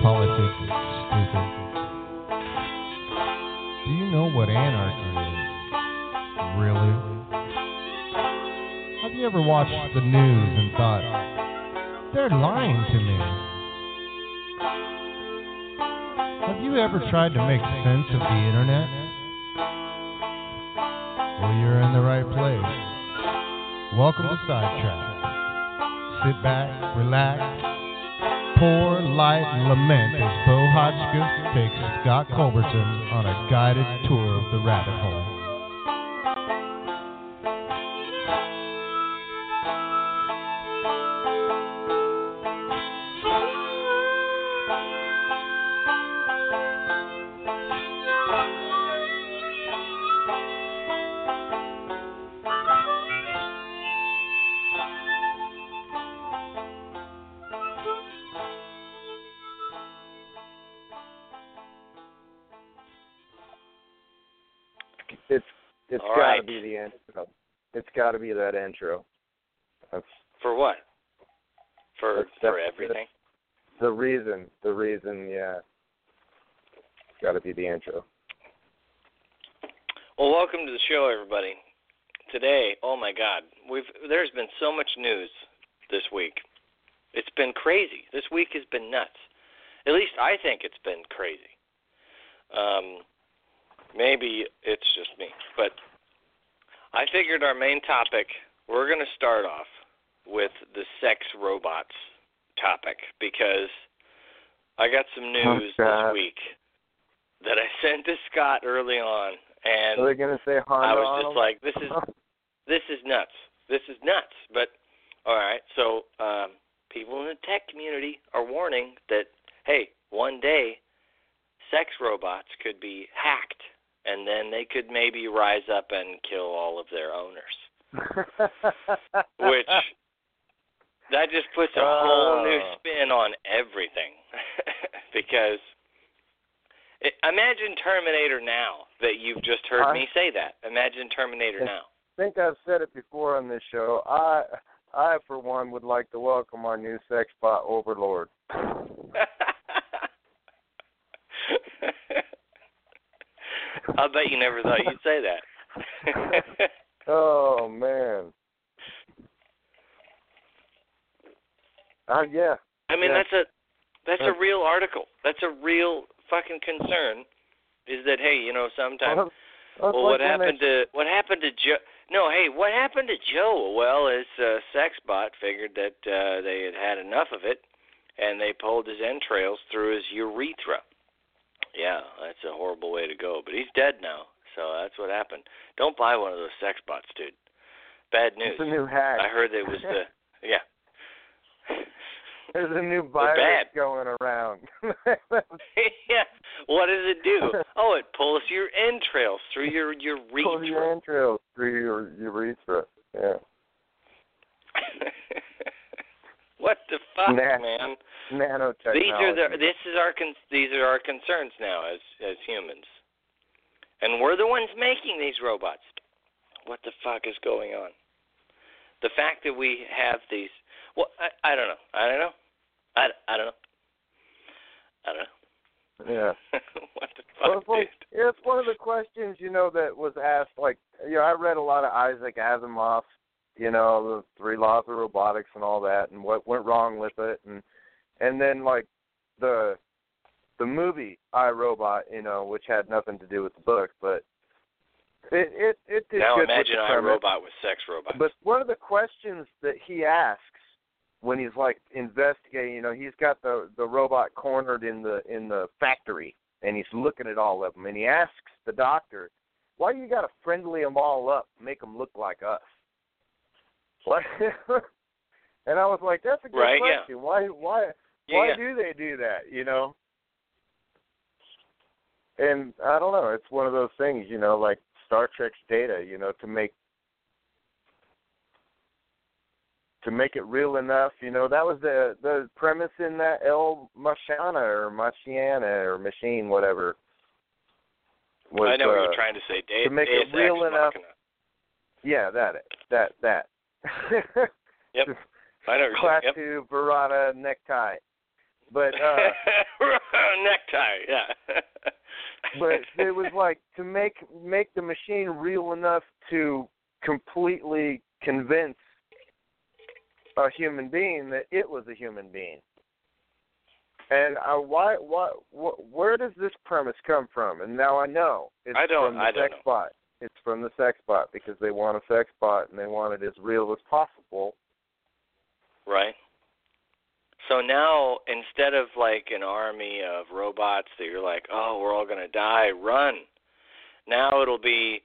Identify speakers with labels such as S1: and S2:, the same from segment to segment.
S1: politics is stupid? Do you know what anarchy is? Really? Have you ever watched the news and thought, they're lying to me? Have you ever tried to make sense of the internet? Well, you're in the right place. Welcome to Sidetracked. Sit back, relax, pour, light, lament as Bo Hotchkiss takes Scott Culberson on a guided tour of the rabbit hole.
S2: It's got to
S3: right.
S2: be the intro. It's got to be that intro. That's
S3: For what? For
S2: That's-
S3: for
S2: that's-
S3: everything.
S2: the reason. The reason, yeah. It's got to be the intro.
S3: Well, welcome to the show, everybody. Today, oh my God, we've there's been so much news this week. It's been crazy. This week has been nuts. At least I think it's been crazy. Um, maybe it's just me, but I figured our main topic. We're going to start off with the sex robots topic because I got some news
S2: Oh,
S3: this week that I sent to Scott early on, and
S2: Are they gonna say Honda
S3: I was just like, this is this is nuts. This is nuts. But all right, so um, people in the tech community are warning that hey, one day sex robots could be hacked, and then they could maybe rise up and kill all of their owners. Which that just puts a whole new
S2: Oh.
S3: spin on everything, because. It, imagine Terminator now that you've just heard
S2: I-
S3: me say that. Imagine Terminator
S2: Yeah.
S3: now.
S2: I think I've said it before on this show. I, I for one, would like to welcome our new sex bot overlord.
S3: I'll bet you never thought you'd say that.
S2: Oh man. Uh, yeah.
S3: I mean,
S2: Yeah.
S3: that's a that's a real article. That's a real fucking concern. Is that hey, you know, sometimes
S2: Well,
S3: well,
S2: like
S3: what happened
S2: they,
S3: to what happened to Joe? No, hey, what happened to Joe? Well, his uh, sex bot figured that uh, they had had enough of it, and they pulled his entrails through his urethra. Yeah, that's a horrible way to go. But he's dead now, so that's what happened. Don't buy one of those sex bots, dude. Bad news.
S2: It's a new hack.
S3: I heard it was the yeah.
S2: There's a new virus going around.
S3: yeah. What does it do? Oh, it pulls your entrails through your urethra.
S2: Pull your entrails through your urethra. Yeah.
S3: What the fuck,
S2: Nah.
S3: man?
S2: Nanotechnology.
S3: These are the this is our con- these are our concerns now as as humans, and we're the ones making these robots. What the fuck is going on? The fact that we have these. Well, I I don't know. I don't know. I, I don't know. I don't know.
S2: Yeah.
S3: what the
S2: Well,
S3: fuck,
S2: it's,
S3: dude?
S2: yeah, it's one of the questions, you know, that was asked. Like, you know, I read a lot of Isaac Asimov, you know, the three laws of robotics and all that, and what went wrong with it, and and then like the the movie I Robot, you know, which had nothing to do with the book, but it it it did
S3: Now
S2: good
S3: imagine
S2: with
S3: I. Robot with sex robots.
S2: But one of the questions that he asks when he's like investigating, you know, he's got the the robot cornered in the in the factory, and he's looking at all of them, and he asks the doctor, "Why you got to friendly them all up, make them look like us?" What? and I was like, "That's a good
S3: Right, yeah.
S2: question. Why why why
S3: Yeah.
S2: do they do that? You know. And I don't know. It's one of those things, you know, like Star Trek's data. You know, to make to make it real enough. You know, that was the the premise in that El Machana or Machiana or Machine, whatever. Was,
S3: I know what
S2: uh,
S3: you're trying to say. De-
S2: to make it real enough-
S3: Machina.
S2: Yeah, that that that.
S3: Yep. I know.
S2: Klaatu barada nikto. But uh
S3: necktie. Yeah.
S2: but it was like to make make the machine real enough to completely convince a human being that it was a human being. And uh, why, why, wh- where does this premise come from? And now I know it's
S3: I don't-
S2: from the
S3: I don't know.
S2: bot. It's from the sex bot because they want a sex bot and they want it as real as possible.
S3: Right. So now instead of like an army of robots that you're like, oh, we're all gonna die, run. Now it'll be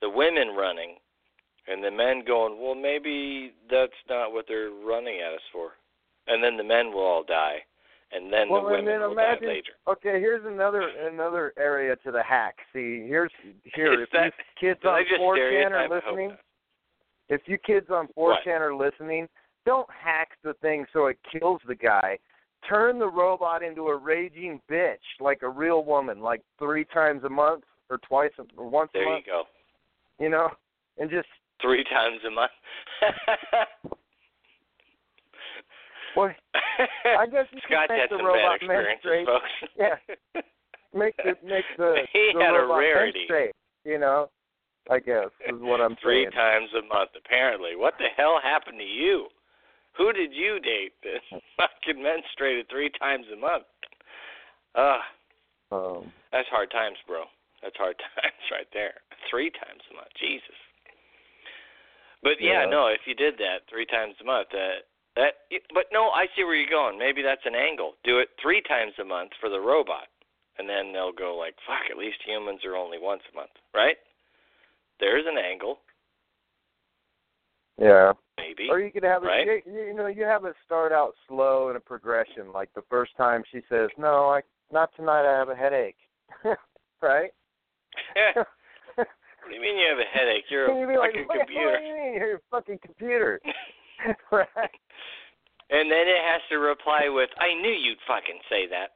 S3: the women running, and the men going, well, maybe that's not what they're running at us for, and then the men will all die, and then
S2: well,
S3: the
S2: and
S3: women
S2: then
S3: will
S2: imagine.
S3: later.
S2: Okay, here's another another area to the hack. See, here's here
S3: Is
S2: if
S3: that-
S2: you kids on 4chan are listening, if you kids on 4chan are listening, don't hack the thing so it kills the guy. Turn the robot into a raging bitch, like a real woman, like three times a month or twice a, or once
S3: There
S2: a
S3: you go.
S2: You know, and just
S3: Three times a month.
S2: well, I guess you
S3: Scott
S2: could make
S3: had
S2: the
S3: some
S2: robot menstruate.
S3: folks.
S2: Yeah. make the make the,
S3: He
S2: the
S3: had a
S2: robot
S3: rarity.
S2: menstruate. You know, I guess is what I'm
S3: Three
S2: saying.
S3: times a month, apparently. What the hell happened to you? Who did you date that fucking menstruated three times a month? Ugh,
S2: Um,
S3: that's hard times, bro. That's hard times right there. Three times a month, Jesus. But yeah,
S2: Yeah.
S3: no, if you did that three times a month, uh, that. But no, I see where you're going. Maybe that's an angle. Do it three times a month for the robot, and then they'll go like, "Fuck, at least humans are only once a month, right?" There's an angle,
S2: yeah.
S3: maybe.
S2: Or you could have it,
S3: Right?
S2: you, you know, you have it start out slow in a progression. Like the first time she says, "No, I not tonight. I have a headache." right?
S3: what do you mean you have a headache? You're a
S2: like,
S3: fucking
S2: what,
S3: computer.
S2: What do you mean? You're a fucking computer, right?
S3: And then it has to reply with, "I knew you'd fucking say that,"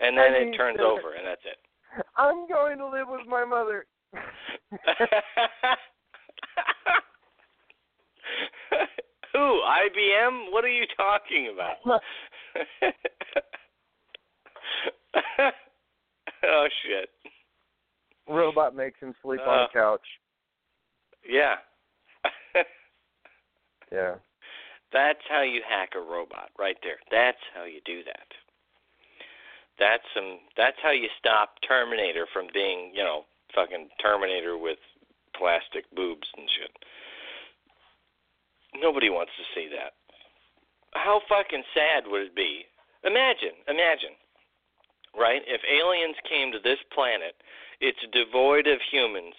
S3: and then it turns
S2: that.
S3: over, and that's it.
S2: I'm going to live with my mother.
S3: Who? IBM? What are you talking about? oh shit.
S2: Robot makes him sleep
S3: Uh.
S2: on the couch.
S3: Yeah.
S2: Yeah.
S3: That's how you hack a robot, right there. That's how you do that. That's some. That's how you stop Terminator from being, you know, fucking Terminator with plastic boobs and shit. Nobody wants to see that. How fucking sad would it be? Imagine, imagine, right? If aliens came to this planet, it's devoid of humans.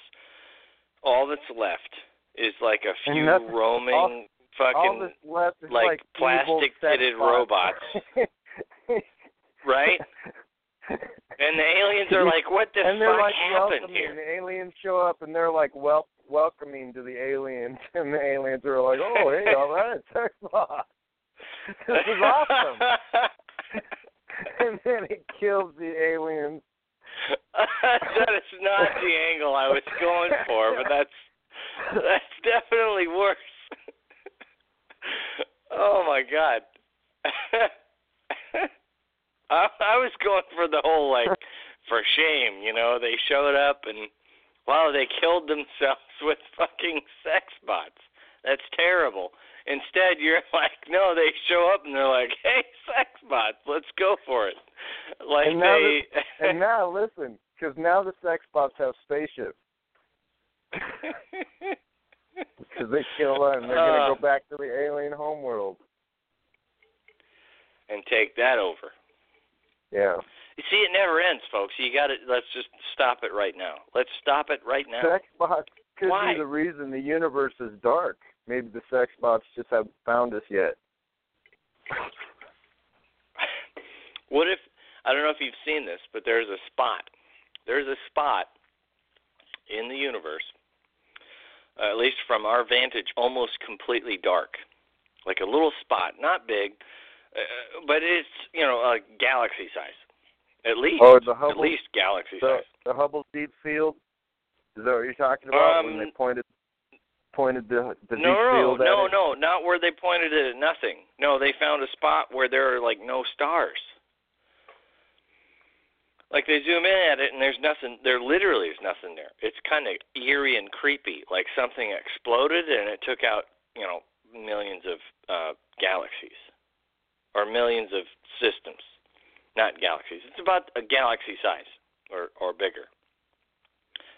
S3: All that's left is like a few roaming fucking like
S2: like,
S3: plastic fitted robots, right? And the aliens are like, "What the
S2: and they're
S3: fuck
S2: like
S3: happened here?"
S2: The aliens show up and they're like wel- welcoming to the aliens, and the aliens are like, "Oh, hey, all right, bot. This is awesome." and then it kills the aliens.
S3: that is not the angle I was going for, but that's that's definitely worse. Oh my god. I, I was going for the whole like for shame, you know. They showed up and wow, they killed themselves with fucking sex bots. That's terrible. Instead, you're like, no, they show up and they're like, hey, sex bots, let's go for it. Like
S2: And now
S3: they.
S2: And now listen, because now the sex bots have spaceships. Because they kill them, and they're gonna
S3: Uh.
S2: go back to the alien homeworld.
S3: and take that over.
S2: Yeah.
S3: You see, it never ends, folks. You got to let's just stop it right now. Let's stop it right now.
S2: Sex bots could
S3: Why?
S2: be the reason the universe is dark. Maybe the sex bots just haven't found us yet.
S3: What if I don't know if you've seen this, but there's a spot. There's a spot in the universe, uh, at least from our vantage, almost completely dark, like a little spot, not big, uh, but it's you know a galaxy size, at least.
S2: Oh, the Hubble,
S3: at least galaxy
S2: the,
S3: size.
S2: the Hubble Deep Field. Is that what you're talking about
S3: Um,
S2: when they pointed pointed the the
S3: No,
S2: deep
S3: no,
S2: field at
S3: no,
S2: it?
S3: no, not where they pointed it at nothing. No, they found a spot where there are like no stars. Like they zoom in at it and there's nothing. There literally is nothing there. It's kind of eerie and creepy, like something exploded and it took out, you know, millions of uh, galaxies or millions of systems, not galaxies. It's about a galaxy size or or bigger.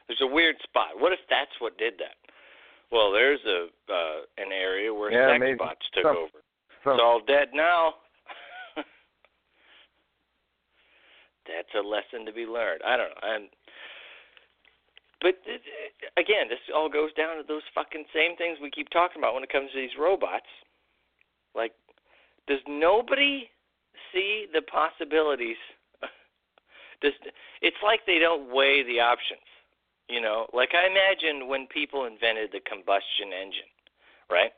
S3: There's a weird spot. What if that's what did that? Well, there's a uh, an area where
S2: Yeah,
S3: sex
S2: maybe.
S3: bots took
S2: Some-
S3: over.
S2: Some-
S3: It's all dead now. That's a lesson to be learned. I don't know. I'm, but it, again, this all goes down to those fucking same things we keep talking about when it comes to these robots. Like, does nobody see the possibilities? does it's like they don't weigh the options. You know, like I imagine when people invented the combustion engine, right?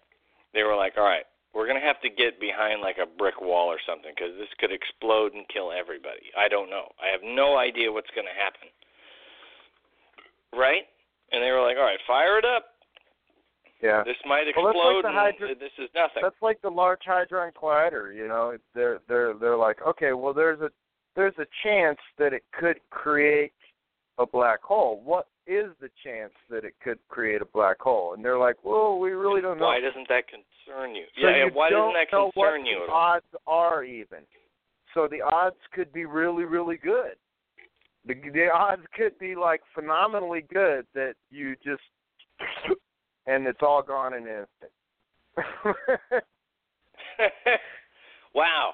S3: They were like, all right, we're going to have to get behind like a brick wall or something because this could explode and kill everybody. I don't know. I have no idea what's going to happen. Right? And they were like, all right, fire it up.
S2: Yeah.
S3: This might explode.
S2: that's like
S3: and this is nothing.
S2: That's like the Large Hadron Collider. You know, they're they're they're like, okay, well, there's a there's a chance that it could create a black hole. What is the chance that it could create a black hole? And they're like, well, we really don't know.
S3: Why doesn't that concern you?
S2: So
S3: yeah,
S2: you
S3: why doesn't that concern you
S2: the odds are even. So the odds could be really, really good. The the odds could be like phenomenally good that you just and it's all gone in an instant.
S3: wow.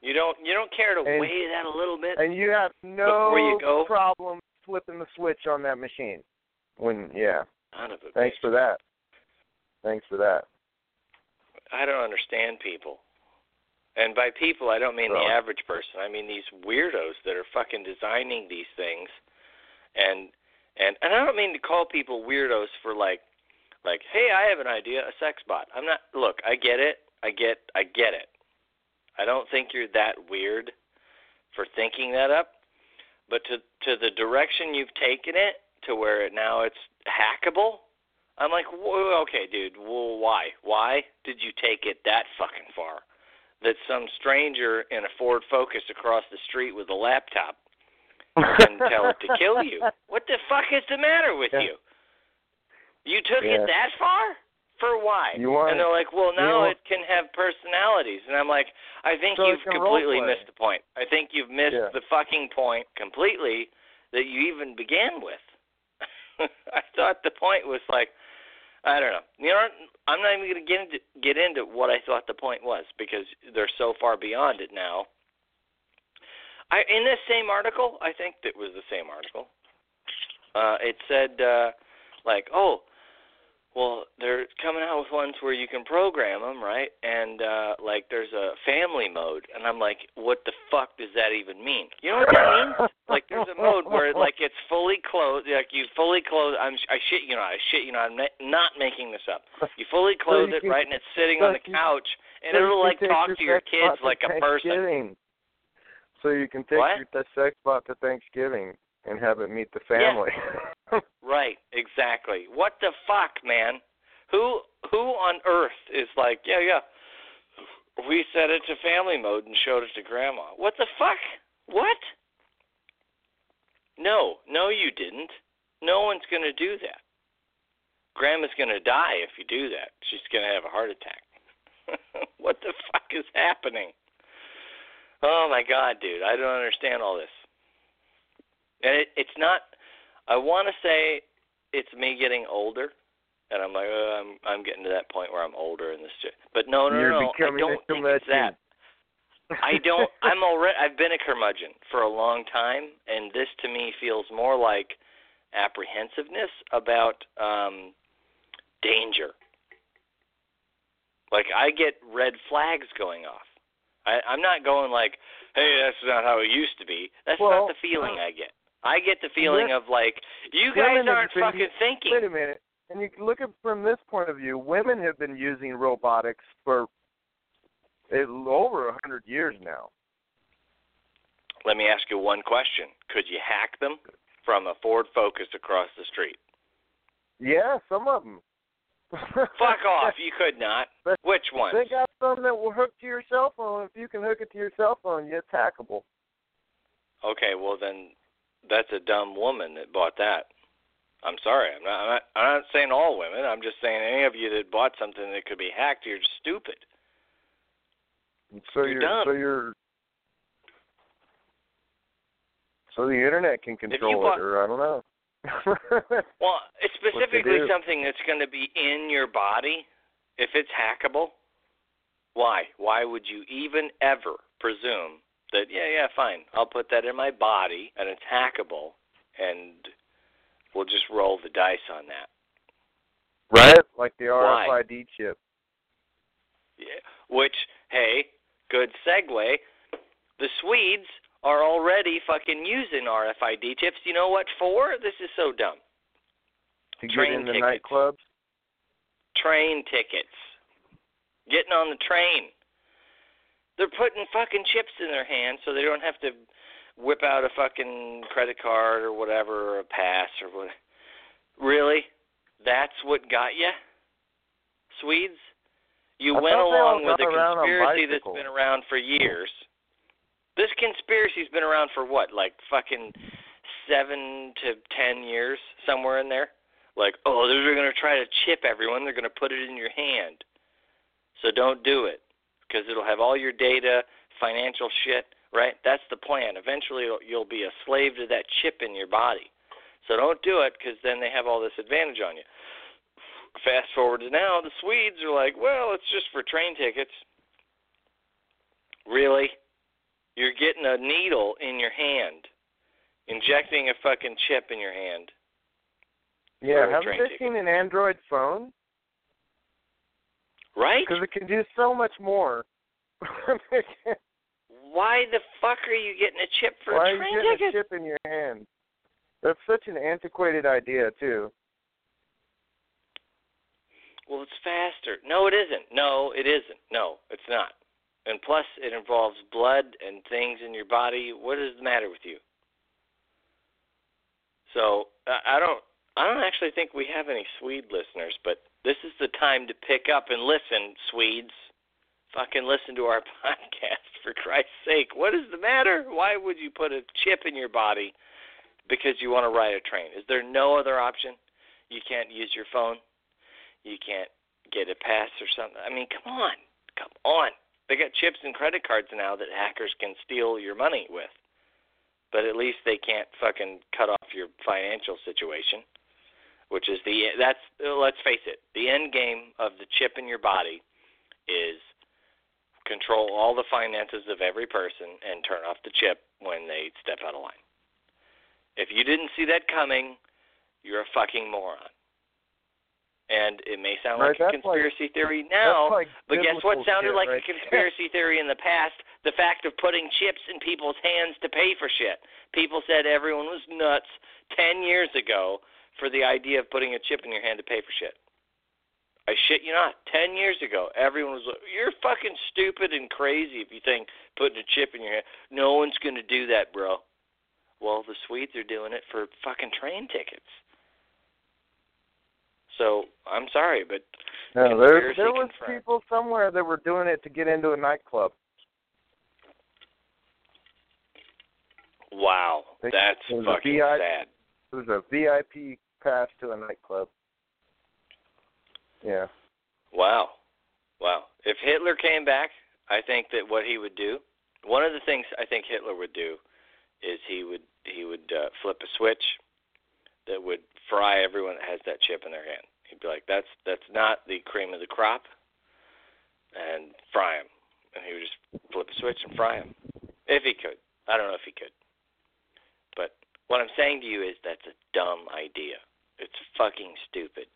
S3: You don't you don't care to
S2: And-
S3: weigh that a little bit?
S2: and you have no
S3: you go?
S2: problem flipping the switch on that machine. When yeah,
S3: Son of a
S2: thanks for that. Thanks for that.
S3: I don't understand people. And by people, I don't mean
S2: Well-
S3: the average person. I mean these weirdos that are fucking designing these things, and and and I don't mean to call people weirdos for like, like, hey, I have an idea, a sex bot. I'm not. Look, I get it. I get. I get it. I don't think you're that weird for thinking that up, but to to the direction you've taken it to where it now it's hackable. I'm like, okay, dude. Well, why? Why did you take it that fucking far? That some stranger in a Ford Focus across the street with a laptop can tell it to kill you. What the fuck is the matter with
S2: Yeah.
S3: you? You took
S2: Yeah.
S3: it that far? For why?
S2: You want-
S3: and they're like, well, now it can have personalities. And I'm like, I think
S2: So
S3: you've completely missed the point. I think you've missed
S2: Yeah.
S3: the fucking point completely that you even began with. I thought the point was like, I don't know. You know, I'm not even going to get into get into what I thought the point was because they're so far beyond it now. I in this same article, I think it was the same article. Uh, it said uh, like, oh, well, they're coming out with ones where you can program them, right? And uh, like, there's a family mode, and I'm like, what the fuck does that even mean? You know what that means? like, there's a mode where like it's fully clothed, like you fully clothe. I'm I shit you not, I shit you not. I'm not- not making this up. You fully clothe
S2: you
S3: it,
S2: can-
S3: right, and it's sitting
S2: so
S3: on the
S2: you-
S3: couch, and
S2: So
S3: it'll like talk to your kids like a person.
S2: So you can take
S3: What?
S2: your the sex bot to Thanksgiving and have it meet the family.
S3: Right, exactly. What the fuck, man? Who who on earth is like, yeah, yeah. We set it to family mode and showed it to grandma. What the fuck? What? No, no you didn't. No one's going to do that. Grandma's going to die if you do that. She's going to have a heart attack. what the fuck is happening? Oh my god, dude, I don't understand all this. And it, it's not I want to say it's me getting older, and I'm like, oh, I'm I'm getting to that point where I'm older in this shit. But no, no,
S2: You're
S3: no, I don't think it's that. I don't. I'm already. I've been a curmudgeon for a long time, and this to me feels more like apprehensiveness about um danger. Like I get red flags going off. I, I'm not going like, hey, that's not how it used to be. That's
S2: Well,
S3: not the feeling I get. I get the feeling of like you guys aren't
S2: been-
S3: fucking thinking.
S2: Wait a minute. And you look at from this point of view, women have been using robotics for eh, over a hundred years now.
S3: Let me ask you one question. Could you hack them from a Ford Focus across the street?
S2: Yeah, some of them.
S3: Fuck off. You could not.
S2: But
S3: Which ones?
S2: They got some that will hook to your cell phone. If you can hook it to your cell phone, it's hackable.
S3: Okay, well then that's a dumb woman that bought that. I'm sorry. I'm not, I'm not I'm not saying all women. I'm just saying any of you that bought something that could be hacked, you're stupid.
S2: So
S3: You're
S2: you're
S3: dumb.
S2: so you're so the internet can control
S3: bought-
S2: it, or I don't know.
S3: Well, it's specifically something that's going to be in your body. If it's hackable, why? Why would you even ever presume that? Yeah, yeah, fine. I'll put that in my body, and it's hackable, and we'll just roll the dice on that.
S2: right? Like the
S3: Why?
S2: RFID chip.
S3: Yeah. Which, hey, good segue. The Swedes are already fucking using RFID chips. You know what for? This is so dumb.
S2: To
S3: Train
S2: get in the
S3: tickets.
S2: nightclubs.
S3: Train tickets. Getting on the train. They're putting fucking chips in their hands so they don't have to whip out a fucking credit card or whatever or a pass or what. Really? That's what got you? Swedes? You
S2: I
S3: went
S2: thought they all
S3: along with a
S2: got around on
S3: conspiracy that's been around for years. This conspiracy's been around for what, like fucking seven to ten years, somewhere in there? Like, oh, they're going to try to chip everyone. They're going to put it in your hand. So don't do it because it'll have all your data, financial shit, right? That's the plan. Eventually, you'll, you'll be a slave to that chip in your body. So don't do it because then they have all this advantage on you. Fast forward to now, the Swedes are like, well, it's just for train tickets. Really? You're getting a needle in your hand, injecting a fucking chip in your hand.
S2: Yeah, haven't they
S3: ticket.
S2: seen an Android phone?
S3: Right?
S2: Because it can do so much more.
S3: Why the fuck are you getting a chip for
S2: Why
S3: a
S2: are
S3: train
S2: you getting
S3: ticket?
S2: a chip in your hand? That's such an antiquated idea too.
S3: Well, it's faster. No, it isn't. No, it isn't. No, it's not. And plus, it involves blood and things in your body. What is the matter with you? So I don't. I don't actually think we have any Swede listeners, but this is the time to pick up and listen, Swedes. Fucking listen to our podcast for Christ's sake. What is the matter? Why would you put a chip in your body because you want to ride a train? Is there no other option? You can't use your phone. You can't get a pass or something. I mean, come on, come on. They got chips and credit cards now that hackers can steal your money with. But at least they can't fucking cut off your financial situation, which is the that's let's face it, the end game of the chip in your body is control all the finances of every person and turn off the chip when they step out of line. If you didn't see that coming, you're a fucking moron. And it may sound
S2: Right,
S3: like a
S2: that's like-
S3: conspiracy theory now,
S2: like
S3: but guess what sounded
S2: shit
S3: like
S2: right
S3: a conspiracy theory in the past? The fact of putting chips in people's hands to pay for shit. People said everyone was nuts 10 years ago for the idea of putting a chip in your hand to pay for shit. I shit you not. 10 years ago, everyone was like, you're fucking stupid and crazy if you think putting a chip in your hand. No one's going to do that, bro. Well, the Swedes are doing it for fucking train tickets. So, I'm sorry, but
S2: No, there there was
S3: confirmed.
S2: people somewhere that were doing it to get into a nightclub.
S3: wow,
S2: They-
S3: that's
S2: it was a
S3: fucking sad.
S2: It was a VIP pass to a nightclub. Yeah.
S3: Wow. Wow. If Hitler came back, I think that what he would do, one of the things I think Hitler would do is he would he would uh, flip a switch that would fry everyone that has that chip in their hand. He'd be like, "That's that's not the cream of the crop," and fry him. And he would just flip a switch and fry him, if he could. I don't know if he could, but what I'm saying to you is that's a dumb idea. It's fucking stupid.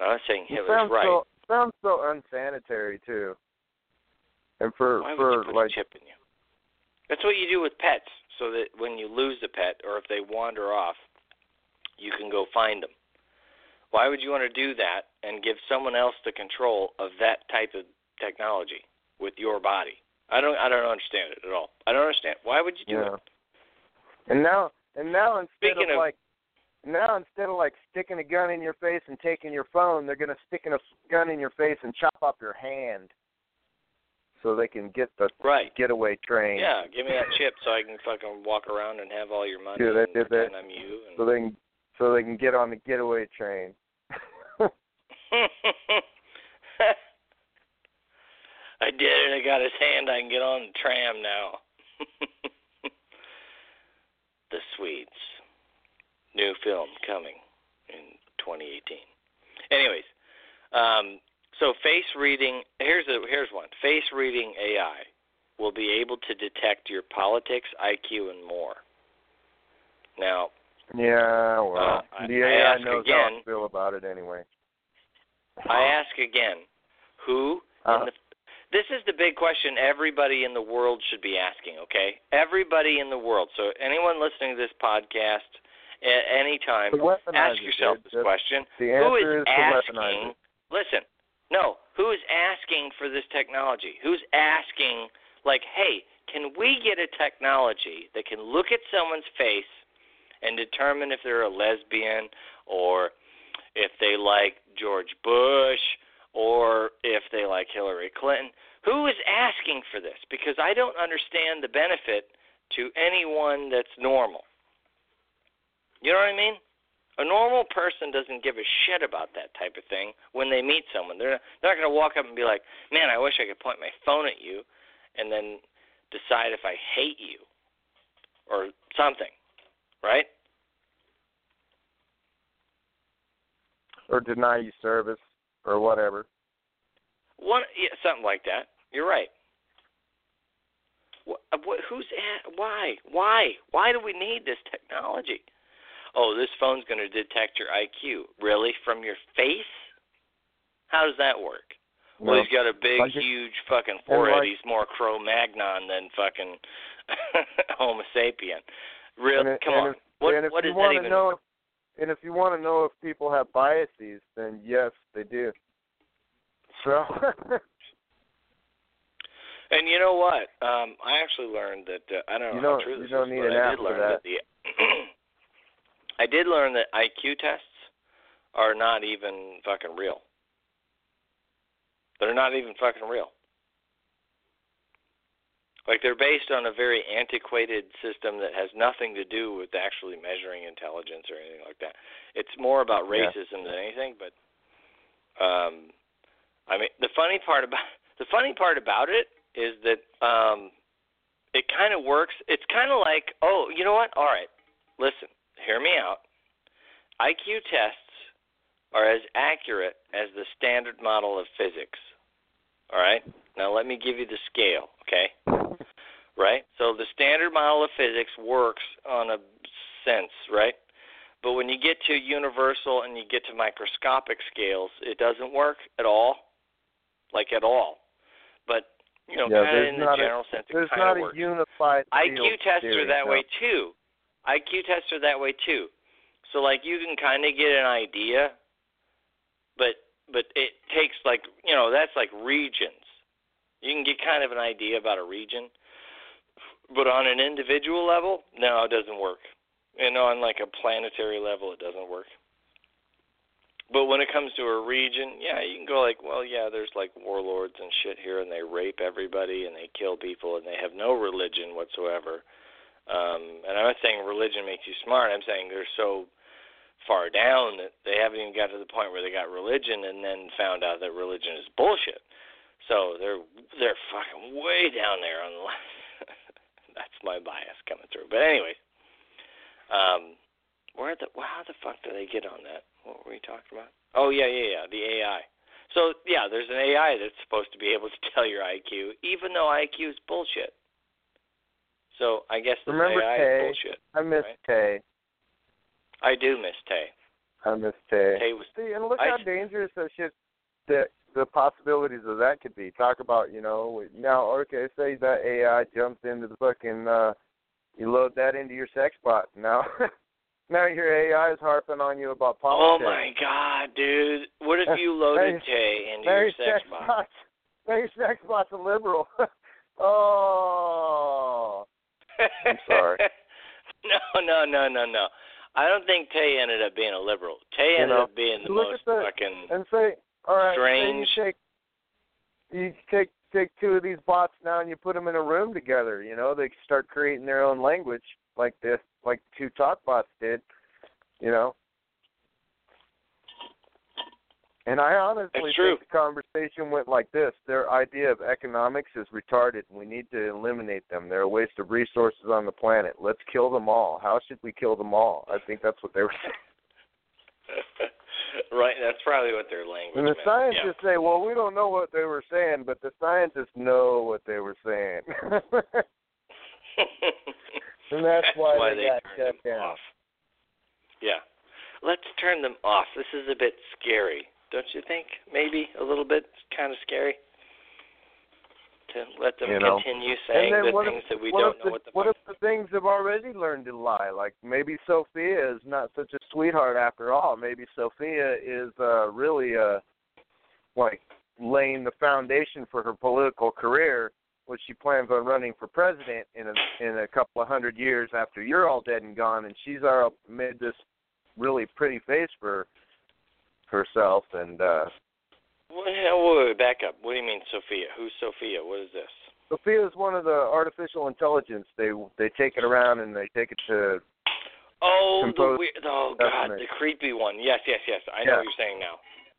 S3: I'm not saying
S2: It
S3: Hitler's right.
S2: so sounds so unsanitary too. And for
S3: Why
S2: for like
S3: chip in you? That's what you do with pets, so that when you lose a pet or if they wander off, you can go find them. Why would you want to do that and give someone else the control of that type of technology with your body? I don't I don't understand it at all. I don't understand. Why would you do
S2: yeah.
S3: it?
S2: And now, and now instead
S3: Speaking
S2: of,
S3: of-
S2: like, now instead of like sticking a gun in your face and taking your phone, they're gonna stick in a gun in your face and chop off your hand, so they can get the
S3: Right.
S2: getaway train.
S3: Yeah, give me that chip so I can fucking walk around and have all your money
S2: Dude, they did that.
S3: I'm you. And...
S2: So they can, so they can get on the getaway train.
S3: I did it. I got his hand. I can get on the tram now. the Swedes. New film coming in 2018. Anyways, um, so face reading. Here's a here's one. Face reading AI will be able to detect your politics, IQ, and more. Now,
S2: Yeah, well,
S3: Uh, I-
S2: the AI knows how
S3: again.
S2: I feel about it anyway.
S3: I ask again, who
S2: Uh,
S3: in the this is the big question everybody in the world should be asking, okay? Everybody in the world. So anyone listening to this podcast at any time, ask yourself this
S2: That's-
S3: question.
S2: The
S3: Who is
S2: is
S3: asking. Listen. No, who is asking for this technology? Who's asking like, "Hey, can we get a technology that can look at someone's face and determine if they're a lesbian or if they like George Bush or if they like Hillary Clinton. Who is asking for this? Because I don't understand the benefit to anyone that's normal. You know what I mean? A normal person doesn't give a shit about that type of thing when they meet someone. They're not, they're not going to walk up and be like, "Man, I wish I could point my phone at you," and then decide if I hate you or something, right?
S2: or deny you service or whatever.
S3: One, yeah, something like that. You're right. What, uh, what, who's at, why? Why? Why do we need this technology? Oh, this phone's going to detect your IQ. Really? From your face? How does that work? Well,
S2: No.
S3: he's got a big,
S2: Like
S3: huge fucking forehead.
S2: like-
S3: he's more Cro-Magnon than fucking Homo sapien. Really? Come
S2: and
S3: on.
S2: If,
S3: what
S2: and if
S3: what
S2: you
S3: does
S2: want
S3: that
S2: to
S3: even?
S2: know, and if you want to know if people have biases, then yes, they do. So,
S3: And you know what? Um, I actually learned that uh, I don't know
S2: You
S3: how
S2: don't-
S3: true this is, but I did learn
S2: that.
S3: the I did learn that IQ tests are not even fucking real. They're not even fucking real. Like they're based on a very antiquated system that has nothing to do with actually measuring intelligence or anything like that. It's more about
S2: Yeah.
S3: racism than anything, but um I mean the funny part about the funny part about it is that um it kind of works. It's kind of like, oh, you know what? All right. Listen, hear me out. IQ tests are as accurate as the standard model of physics. All right? Now let me give you the scale, okay? Right? So the standard model of physics works on a sense, right? But when you get to universal and you get to microscopic scales, it doesn't work at all. Like at all. But you know,
S2: Yeah,
S3: kind of in the
S2: not a-
S3: general sense, it
S2: there's
S3: kind
S2: not
S3: of
S2: a
S3: works.
S2: unified.
S3: IQ tests
S2: theory,
S3: are that
S2: no.
S3: way too. IQ tests are that way too. So like you can kind of get an idea, but but it takes like you know that's like regions. You can get kind of an idea about a region, but on an individual level, no, it doesn't work. And on like a planetary level, it doesn't work. But when it comes to a region, yeah, you can go like, well, yeah, there's like warlords and shit here, and they rape everybody and they kill people, and they have no religion whatsoever. Um, and I'm not saying religion makes you smart. I'm saying they're so far down that they haven't even got to the point where they got religion and then found out that religion is bullshit. So they're they're fucking way down there on the. That's my bias coming through. But anyway, um, where the how the fuck do they get on that? What were we talking about? Oh yeah, yeah, yeah, the AI. So yeah, there's an AI that's supposed to be able to tell your IQ, even though IQ is bullshit. So I guess the AI
S2: Tay?
S3: is bullshit.
S2: I miss
S3: Right.
S2: Tay.
S3: I do miss Tay.
S2: I miss Tay.
S3: Tay was
S2: See, and look
S3: I-
S2: how dangerous that shit. That the possibilities of that could be. Talk about, you know, now okay, say that AI jumps into the fucking uh you load that into your sex bot. Now now your AI is harping on you about politics.
S3: Oh my god, dude! What if you loaded Tay into
S2: now
S3: your
S2: your
S3: sex
S2: sex
S3: bot?
S2: bot's now your sex bot's a liberal. oh I'm sorry.
S3: no, no, no, no, no. I don't think Tay ended up being a liberal. Tay
S2: You
S3: ended
S2: know,
S3: up being the most
S2: the-
S3: fucking.
S2: and say, all right,
S3: Strange.
S2: you take you take take two of these bots now and you put them in a room together. You know, they start creating their own language like this, like two talk bots did. You know. And I honestly think the conversation went like this. Their idea of economics is retarded. We need to eliminate them. They're a waste of resources on the planet. Let's kill them all. How should we kill them all? I think that's what they were saying.
S3: right, that's probably what their language
S2: And the
S3: meant.
S2: scientists say, well, we don't know what they were saying, but the scientists know what they were saying. And that's why they got
S3: turned
S2: shut
S3: them
S2: down.
S3: Off. Yeah. Let's turn them off. This is a bit scary, don't you think? Maybe a little bit kind of scary to let them
S2: You know.
S3: continue saying the things
S2: if,
S3: that we don't know
S2: the,
S3: what the
S2: what if the things have already learned to lie? Like maybe Sophia is not such a sweetheart after all. Maybe Sophia is uh really uh like laying the foundation for her political career, which she plans on running for president in a in a couple of hundred years after you're all dead and gone, and she's already made this really pretty face for herself and uh
S3: What, wait, wait, back up. What do you mean, Sophia? Who's Sophia? What is this?
S2: Sophia is one of the artificial intelligence. They they take it around and they take it to
S3: Oh, the weird. Oh God, the creepy one. Yes, yes, yes. I know
S2: Yeah.
S3: what you're saying now.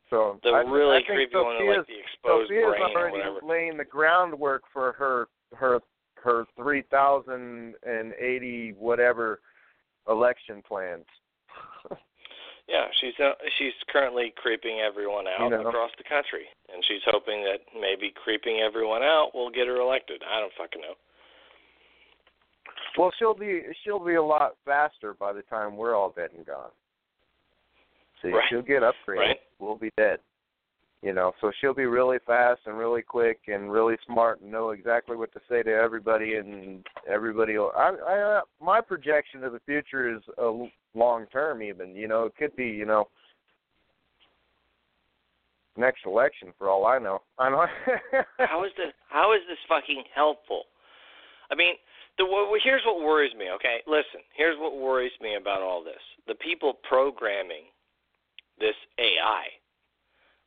S2: so
S3: The
S2: I,
S3: really
S2: I
S3: creepy one with like the exposed
S2: Sophia's
S3: brain or
S2: already
S3: whatever.
S2: laying the groundwork for her her her three thousand and eighty whatever election plans.
S3: Yeah, she's uh, she's currently creeping everyone out
S2: You know.
S3: across the country, and she's hoping that maybe creeping everyone out will get her elected. I don't fucking know.
S2: Well, she'll be she'll be a lot faster by the time we're all dead and gone. See,
S3: Right.
S2: she'll get upgraded.
S3: Right.
S2: We'll be dead. You know, so she'll be really fast and really quick and really smart and know exactly what to say to everybody and everybody. Will, I, I, uh, my projection of the future is a long term. Even you know, it could be you know next election for all I know. I know.
S3: How is this? How is this fucking helpful? I mean, the here's what worries me. Okay, listen. Here's what worries me about all this: the people programming this AI,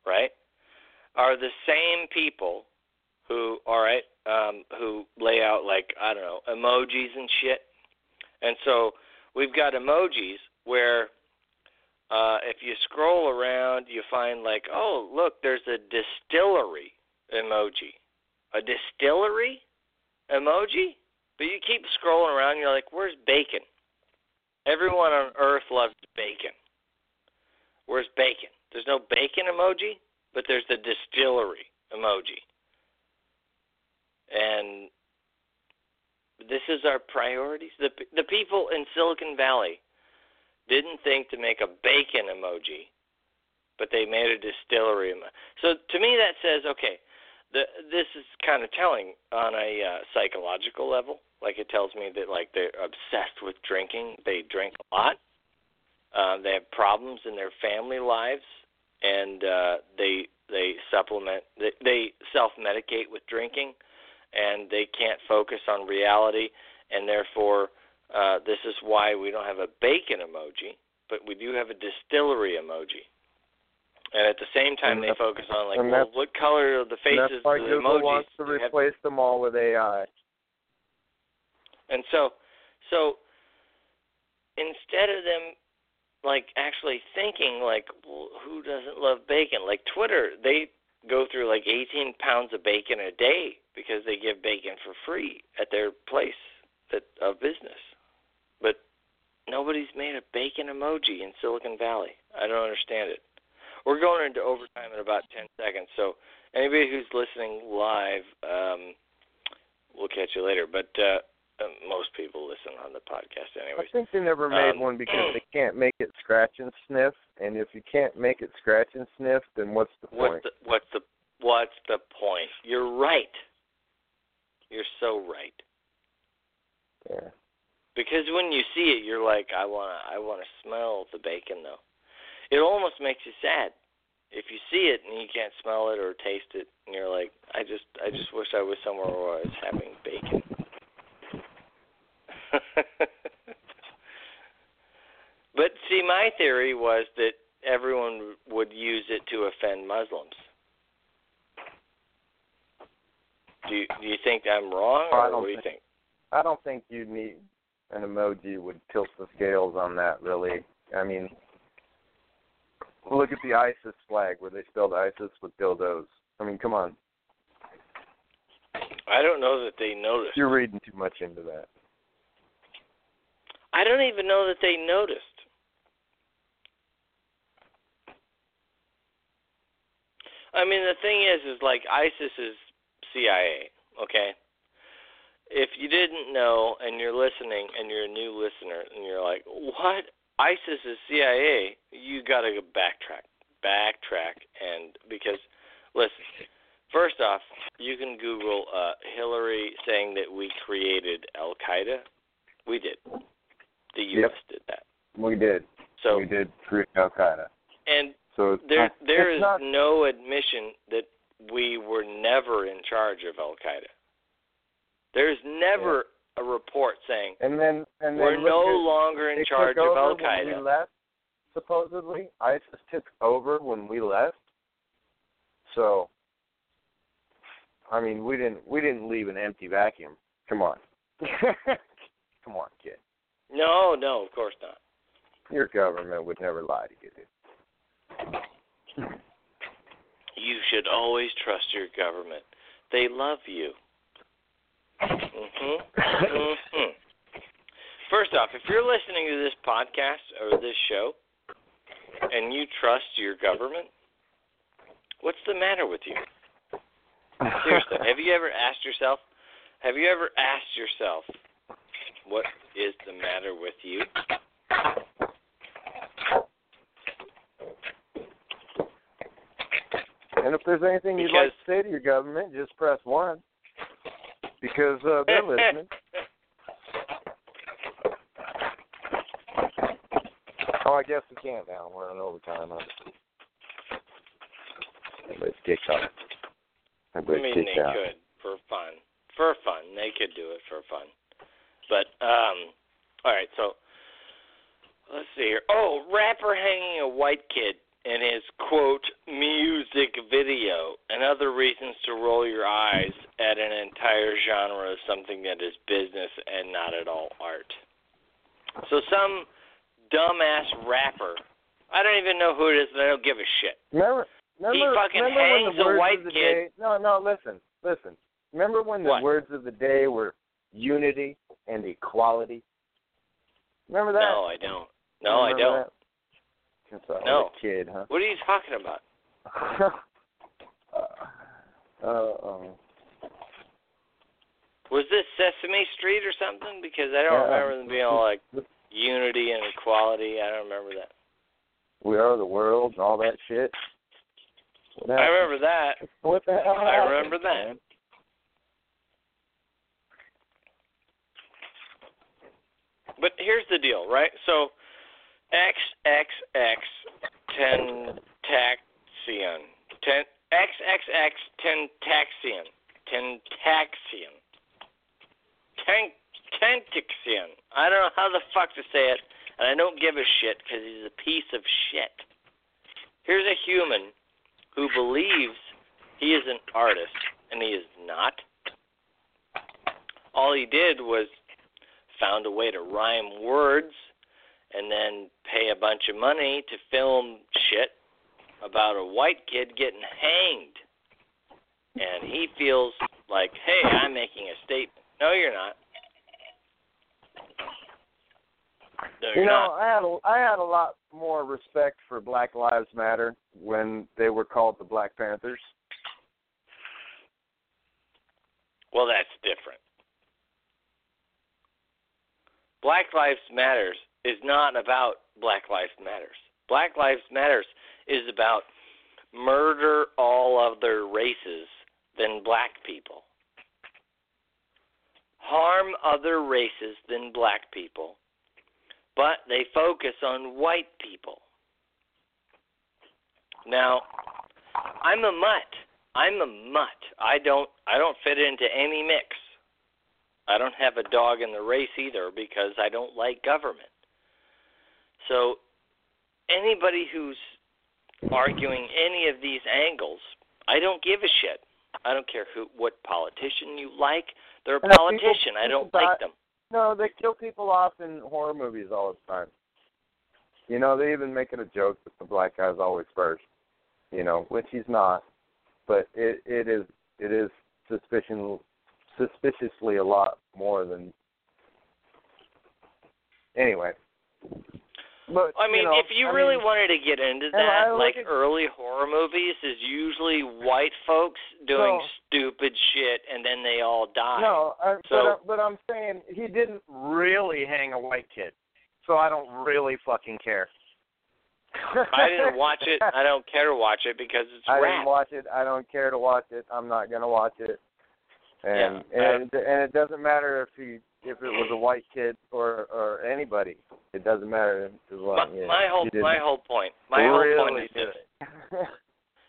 S3: right, are the same people who, all right, um, who lay out like I don't know emojis and shit. And so we've got emojis where uh, if you scroll around, you find like, oh, look, there's a distillery emoji. A distillery emoji? But you keep scrolling around, you're like, where's bacon? Everyone on earth loves bacon. Where's bacon? There's no bacon emoji, but there's the distillery emoji. And this is our priorities. The the people in Silicon Valley didn't think to make a bacon emoji, but they made a distillery emoji. So to me, that says okay. The, this is kind of telling on a uh, psychological level. Like it tells me that like they're obsessed with drinking. They drink a lot. Uh, they have problems in their family lives, and uh, they they supplement. They, they self medicate with drinking, and they can't focus on reality, and therefore uh, this is why we don't have a bacon emoji, but we do have a distillery emoji. And at the same time,
S2: And
S3: they focus on like, well, what color of the
S2: And
S3: faces
S2: that's why Google
S3: emojis
S2: wants to
S3: you have?
S2: replace them all with AI.
S3: And so, so instead of them like actually thinking like, well, who doesn't love bacon? Like Twitter, they go through like 18 pounds of bacon a day because they give bacon for free at their place that of business. But nobody's made a bacon emoji in Silicon Valley. I don't understand it. We're going into overtime in about 10 seconds, so anybody who's listening live, um, we'll catch you later. But uh, most people listen on the podcast, anyways.
S2: I think they never made
S3: Um,
S2: one because they can't make it scratch and sniff. And if you can't make it scratch and sniff, then what's the
S3: What's
S2: point?
S3: the what's the what's the point? You're right. You're so right.
S2: Yeah.
S3: Because when you see it, you're like, I wanna, I wanna smell the bacon though. It almost makes you sad if you see it and you can't smell it or taste it, and you're like, I just, I just wish I was somewhere where I was having bacon. but see, my theory was that everyone would use it to offend Muslims. Do you, do you think I'm wrong,
S2: I
S3: or
S2: don't
S3: what do you
S2: think-
S3: think?
S2: I don't think you need an emoji would tilt the scales on that. Really, I mean, look at the ISIS flag where they spelled ISIS with dildos. I mean, come on,
S3: I don't know that they noticed.
S2: you're reading too much into that.
S3: I don't even know that they noticed. I mean, the thing is, is like ISIS is CIA, okay? If you didn't know and you're listening and you're a new listener and you're like, what? ISIS is CIA, you got to go backtrack. Backtrack. And because, listen, first off, you can Google uh, Hillary saying that we created Al Qaeda. We did. The U.S. did that.
S2: We did.
S3: So,
S2: we did create Al Qaeda.
S3: and
S2: So
S3: there
S2: not,
S3: there is
S2: not,
S3: no admission that we were never in charge of Al Qaeda. There's never a report saying
S2: and then and then
S3: we're no
S2: at-
S3: longer in charge of Al Qaeda.
S2: We left, supposedly, ISIS took over when we left. So, I mean, we didn't we didn't leave an empty vacuum. Come on, come on, kid.
S3: No, no, of course not.
S2: Your government would never lie to you.
S3: You should always trust your government. They love you. Mhm. Mhm. First off, if you're listening to this podcast or this show and you trust your government, what's the matter with you? Seriously, have you ever asked yourself? Have you ever asked yourself, what matter with you?
S2: And if there's anything you'd like to say to your government, just press one. Because uh, they're listening. Oh, I guess we can't now. We're on overtime. Huh? Everybody's kicked out.
S3: I mean,
S2: kicked
S3: they
S2: out.
S3: could for fun. For fun, they could do it for fun. But um, all right. So let's see here. Oh, rapper hanging a white kid in his quote music video, and other reasons to roll your eyes at an entire genre of something that is business and not at all art. So some dumbass rapper. I don't even know who it is, and I don't give a shit.
S2: Remember, remember,
S3: fucking
S2: remember when
S3: hangs
S2: the
S3: a white
S2: of the
S3: kid.
S2: day? No, no. Listen, listen. Remember when the
S3: What?
S2: words of the day were unity and equality? Remember that?
S3: No, I don't. No, I
S2: Remember
S3: don't.
S2: that? Since I
S3: No.
S2: kid, huh?
S3: What are you talking about?
S2: uh, uh, um,
S3: Was this Sesame Street or something? Because I don't
S2: Yeah.
S3: remember them being all like unity and equality. I don't remember that.
S2: we are the world and all that shit. What
S3: I remember that.
S2: What the hell?
S3: I remember that. But here's the deal, right? So XXX Tentacion. Ten XXX Tentacion. Tentacion. Ten Tentacion. I don't know how the fuck to say it, and I don't give a shit because he's a piece of shit. Here's a human who believes he is an artist, and he is not. All he did was found a way to rhyme words and then pay a bunch of money to film shit about a white kid getting hanged. And he feels like, hey, I'm making a statement. No, you're not. No, you're
S2: You know,
S3: not.
S2: I had a, I had a lot more respect for Black Lives Matter when they were called the Black Panthers.
S3: Well, that's different. Black Lives Matters is not about Black Lives Matters. Black Lives Matters is about murder all other races than black people. Harm other races than black people, but they focus on white people. Now, I'm a mutt. I'm a mutt. I don't I don't fit into any mix. I don't have a dog in the race either because I don't like government. So anybody who's arguing any of these angles, I don't give a shit. I don't care who what politician you like. They're a
S2: people-
S3: politician. I don't
S2: people
S3: like
S2: die-
S3: them.
S2: No, they kill people off in horror movies all the time. You know, they even make it a joke that the black guy's always first. You know, which he's not. But it it is it is suspicion suspiciously a lot more than anyway. But
S3: I mean,
S2: you know,
S3: if you
S2: I
S3: really
S2: mean,
S3: wanted to get into that, like
S2: at-
S3: early horror movies is usually white folks doing
S2: No.
S3: stupid shit and then they all die.
S2: No, I,
S3: So-
S2: but, uh, but I'm saying he didn't really hang a white kid, so I don't really fucking care.
S3: I didn't watch it. I don't care to watch it because it's
S2: I
S3: rap.
S2: didn't watch it. I don't care to watch it. I'm not gonna watch it. And
S3: Yeah,
S2: and and it doesn't matter if he if it was a white kid or or anybody. It doesn't matter as long.
S3: my,
S2: yeah,
S3: my whole my whole point. My whole point is this: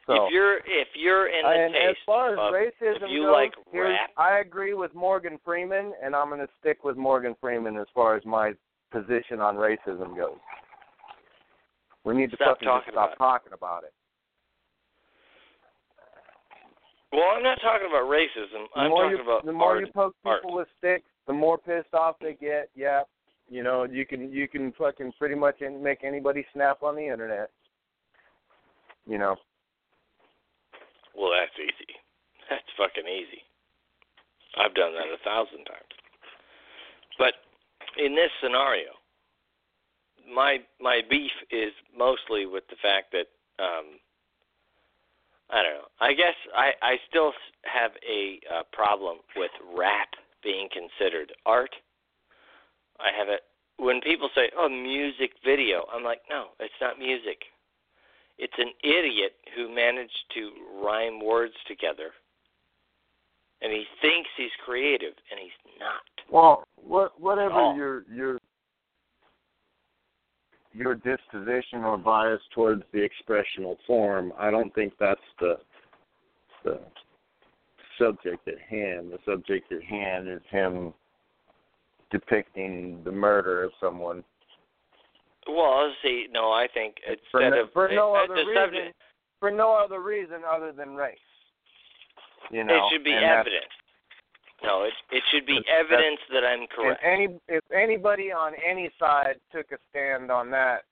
S2: so
S3: if you're if you're in the
S2: and as
S3: taste
S2: far as
S3: of
S2: racism
S3: if you
S2: goes,
S3: like rap,
S2: I agree with Morgan Freeman, and I'm going to stick with Morgan Freeman as far as my position on racism goes. We need to
S3: Stop
S2: fucking
S3: talking
S2: stop
S3: about
S2: talking about it.
S3: Well, I'm not talking about racism. I'm talking
S2: you,
S3: about
S2: the more
S3: art.
S2: you poke
S3: art.
S2: people with sticks, the more pissed off they get. Yeah, you know you can you can fucking pretty much make anybody snap on the internet. You know.
S3: Well, that's easy. That's fucking easy. I've done that a thousand times. But in this scenario, my my beef is mostly with the fact that um, I don't know. I guess I I still have a uh, problem with rap being considered art. I have it when people say, "Oh, music video." I'm like, "No, it's not music. It's an idiot who managed to rhyme words together, and he thinks he's creative, and he's not."
S2: Well, what whatever
S3: Oh.
S2: your your your disposition or bias towards the expressional form, I don't think that's the the subject at hand. The subject at hand is him depicting the murder of someone.
S3: Well, see, no, I think
S2: For
S3: instead
S2: no,
S3: of
S2: for no
S3: uh,
S2: other reason
S3: subject,
S2: for no other reason other than race. You know,
S3: it should be evidence. No, it it should be evidence that I'm
S2: If
S3: correct.
S2: any if anybody on any side took a stand on that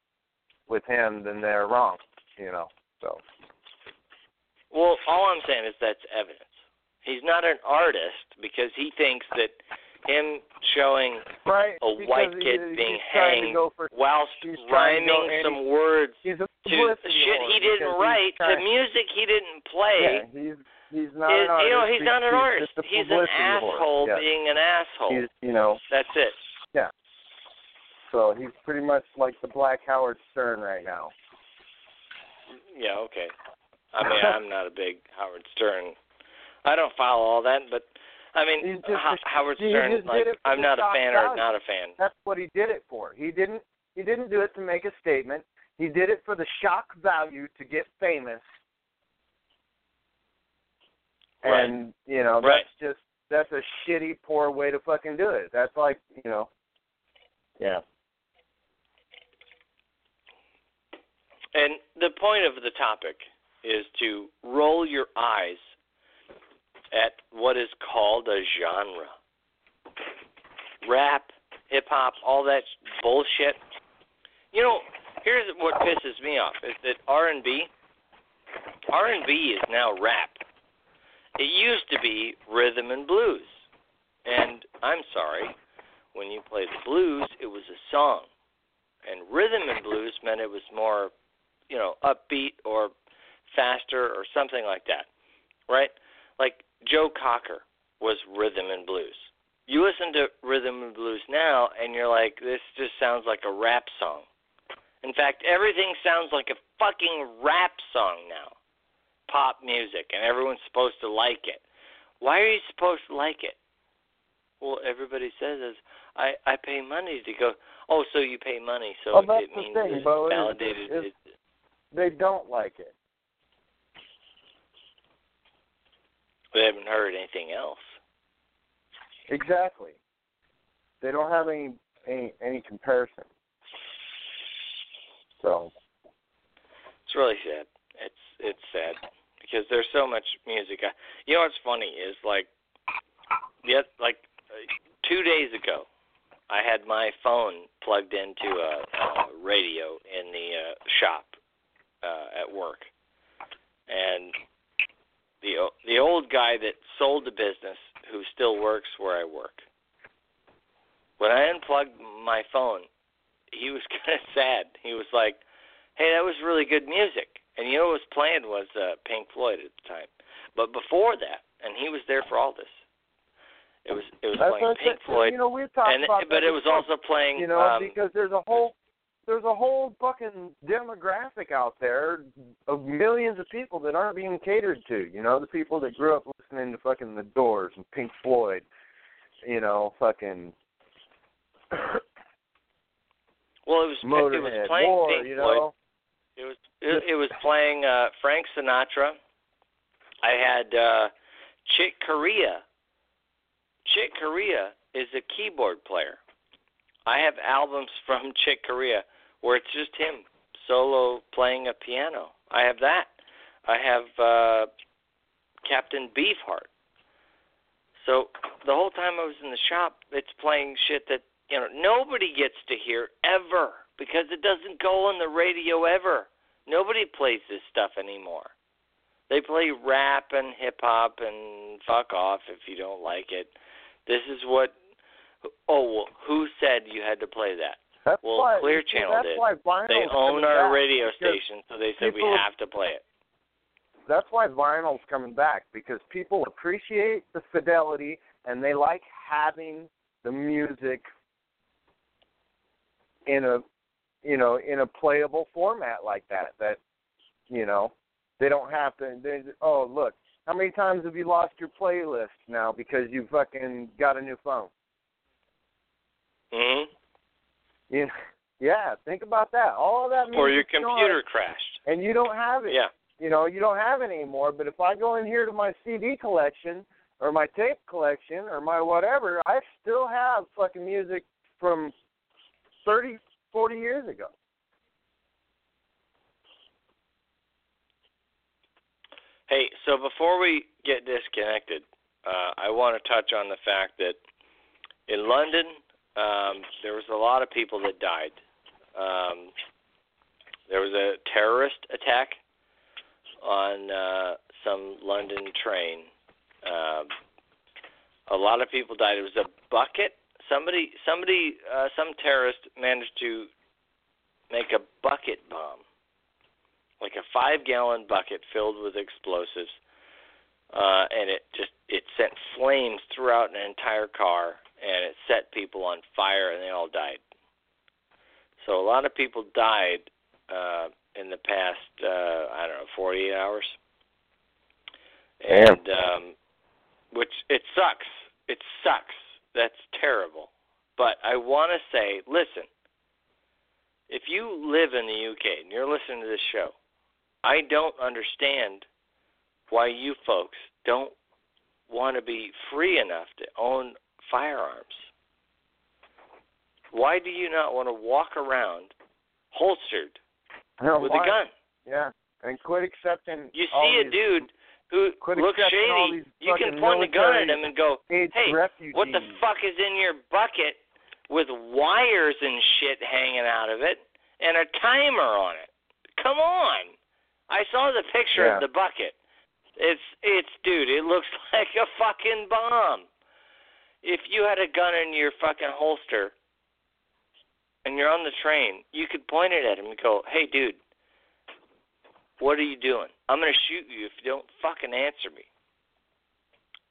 S2: with him, then they're wrong. You know. So
S3: Well, all I'm saying is that's evidence. He's not an artist because he thinks that him showing
S2: right.
S3: a white kid
S2: he's
S3: being hanged
S2: for
S3: whilst
S2: he's trying go
S3: rhyming
S2: any-
S3: some words to shit he didn't write, to music he didn't play.
S2: Yeah, he's he's not
S3: is,
S2: an artist.
S3: you know, he's not an artist. He's an asshole
S2: Yeah.
S3: being an asshole.
S2: He's you know
S3: That's it. Yeah.
S2: So he's pretty much like the Black Howard Stern right now.
S3: Yeah, okay. I mean, I'm not a big Howard Stern. I don't follow all that, but I mean,
S2: He's just
S3: Howard Stern. Like,
S2: did it for
S3: I'm not a fan or not a fan.
S2: That's what he did it for. He didn't he didn't do it to make a statement. He did it for the shock value to get famous.
S3: Right.
S2: And you know
S3: Right.
S2: that's just that's a shitty poor way to fucking do it. That's like you know. Yeah.
S3: And the point of the topic is to roll your eyes at what is called a genre. Rap, hip hop, all that bullshit. You know, here's what pisses me off is that R&B R&B is now rap. It used to be rhythm and blues. And I'm sorry, when you played the blues, it was a song. And rhythm and blues meant it was more you know, upbeat or faster or something like that. Right? Like Joe Cocker was rhythm and blues. You listen to rhythm and blues now and you're like, this just sounds like a rap song. In fact, everything sounds like a fucking rap song now. Pop music and everyone's supposed to like it. Why are you supposed to like it? Well, everybody says is I I pay money to go. Oh, so you pay money, so
S2: that's
S3: it
S2: the
S3: means
S2: thing,
S3: it's
S2: Bo,
S3: validated.
S2: is-
S3: it-
S2: They don't like it.
S3: they haven't heard anything else.
S2: Exactly. They don't have any any any comparison. So
S3: It's really sad. It's it's sad because there's so much music. I, you know what's funny is like, yet like two days ago, I had my phone plugged into a, a radio in the uh, shop uh, at work, and the the old guy that sold the business who still works where I work. When I unplugged my phone, he was kind of sad. He was like, "Hey, that was really good music." And you know what was playing was uh, Pink Floyd at the time. But before that, and he was there for all this. It was it was
S2: that's
S3: playing Pink
S2: said.
S3: Floyd,
S2: You know, we've talked
S3: and
S2: about
S3: but it was
S2: before.
S3: also playing.
S2: you know
S3: um,
S2: because there's a whole there's a whole fucking demographic out there of millions of people that aren't being catered to. You know, the people that grew up listening to fucking The Doors and Pink Floyd. You know, fucking
S3: well, it was it was playing
S2: War.
S3: Pink
S2: You
S3: Floyd. It was it, it was playing uh Frank Sinatra. I had uh Chick Corea. Chick Corea is a keyboard player. I have albums from Chick Corea where it's just him solo playing a piano. I have that. I have uh Captain Beefheart. So the whole time I was in the shop, it's playing shit that you know nobody gets to hear ever because it doesn't go on the radio ever. Nobody plays this stuff anymore. They play rap and hip hop and fuck off if you don't like it. This is what. Oh well, who said you had to play that?
S2: that's
S3: Well,
S2: why,
S3: Clear Channel
S2: that's
S3: did. They own our radio station, so they said we have to play it.
S2: That's why vinyl's coming back because people appreciate the fidelity and they like having the music in a you know in a playable format like that that you know they don't have to they, oh look how many times have you lost your playlist now because you fucking got a new phone
S3: hmm
S2: you yeah think about that all of that
S3: Or your computer crashed.
S2: and you don't have it
S3: Yeah.
S2: you know, you don't have it anymore. But if I go in here to my CD collection or my tape collection or my whatever, I still have fucking music from thirty, forty years ago.
S3: Hey, so before we get disconnected, uh, I want to touch on the fact that in London, um, there was a lot of people that died. Um, there was a terrorist attack on uh, some London train. Um, a lot of people died. It was a bucket. Somebody, somebody, uh, some terrorist managed to make a bucket bomb like a five gallon bucket filled with explosives uh and it just it sent flames throughout an entire car and it set people on fire and they all died. So a lot of people died uh in the past uh i don't know 48 hours. And um which it sucks. It sucks that's terrible but i want to say listen if you live in the UK and you're listening to this show, I don't understand why you folks don't want to be free enough to own firearms. Why do you not want to walk around holstered with
S2: why-
S3: a gun?
S2: Yeah, and quit accepting.
S3: You see a
S2: these
S3: dude who looks shady, you can point a gun at him and go, "Hey,
S2: refugees.
S3: what the fuck is in your bucket with wires and shit hanging out of it and a timer on it? Come on. I saw the picture
S2: Yeah.
S3: of the bucket. It's it's dude, it looks like a fucking bomb. If you had a gun in your fucking holster and you're on the train, you could point it at him and go, "Hey dude, what are you doing? I'm going to shoot you if you don't fucking answer me."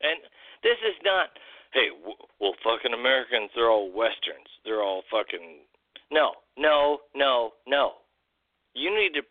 S3: And this is not hey, well, fucking Americans, they're all Westerns. They're all fucking. No, no, no, no. You need to